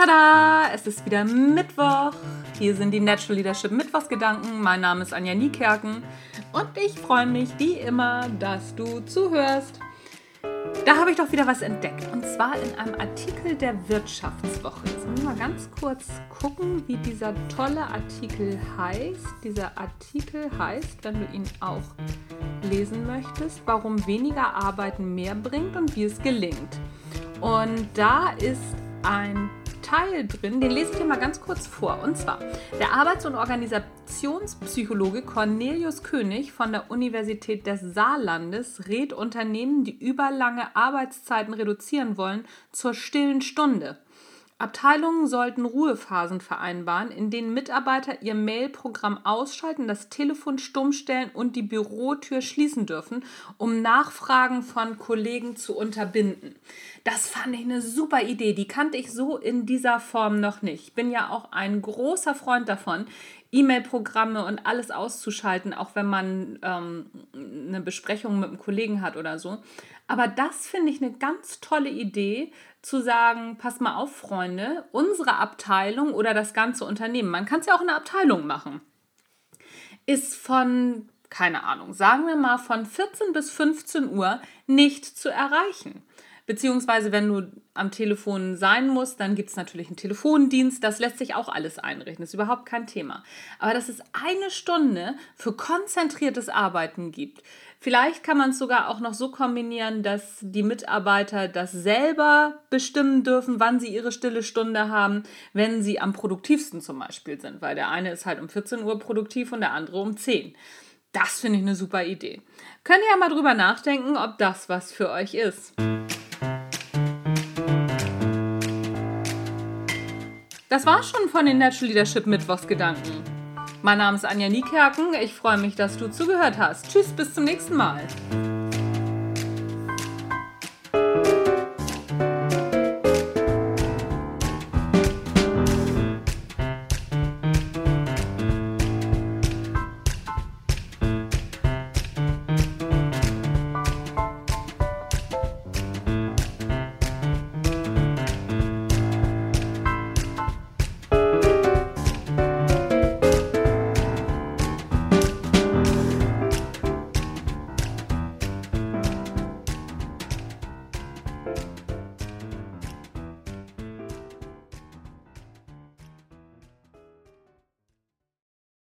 Tada! Es ist wieder Mittwoch. Hier sind die Natural Leadership Mittwochsgedanken. Mein Name ist Anja Niekerken und ich freue mich wie immer, dass du zuhörst. Da habe ich doch wieder was entdeckt und zwar in einem Artikel der Wirtschaftswoche. Jetzt müssen wir mal ganz kurz gucken, wie dieser tolle Artikel heißt. Dieser Artikel heißt, wenn du ihn auch lesen möchtest, warum weniger Arbeiten mehr bringt und wie es gelingt. Und da ist ein Teil drin, den lese ich dir mal ganz kurz vor. Und zwar, der Arbeits- und Organisationspsychologe Cornelius König von der Universität des Saarlandes rät Unternehmen, die überlange Arbeitszeiten reduzieren wollen, zur stillen Stunde. Abteilungen sollten Ruhephasen vereinbaren, in denen Mitarbeiter ihr Mailprogramm ausschalten, das Telefon stumm stellen und die Bürotür schließen dürfen, um Nachfragen von Kollegen zu unterbinden. Das fand ich eine super Idee. Die kannte ich so in dieser Form noch nicht. Ich bin ja auch ein großer Freund davon, E-Mail-Programme und alles auszuschalten, auch wenn man ähm, eine Besprechung mit einem Kollegen hat oder so. Aber das finde ich eine ganz tolle Idee, zu sagen, pass mal auf, Freunde, unsere Abteilung oder das ganze Unternehmen, man kann es ja auch in einer Abteilung machen, ist von, keine Ahnung, sagen wir mal von 14 bis 15 Uhr nicht zu erreichen. Beziehungsweise, wenn du am Telefon sein musst, dann gibt es natürlich einen Telefondienst. Das lässt sich auch alles einrichten. Das ist überhaupt kein Thema. Aber dass es eine Stunde für konzentriertes Arbeiten gibt. Vielleicht kann man es sogar auch noch so kombinieren, dass die Mitarbeiter das selber bestimmen dürfen, wann sie ihre stille Stunde haben, wenn sie am produktivsten zum Beispiel sind. Weil der eine ist halt um 14 Uhr produktiv und der andere um 10. Das finde ich eine super Idee. Könnt ihr ja mal drüber nachdenken, ob das was für euch ist. Das war schon von den Natural Leadership Mittwochsgedanken. Mein Name ist Anja Niekerken. Ich freue mich, dass du zugehört hast. Tschüss, bis zum nächsten Mal.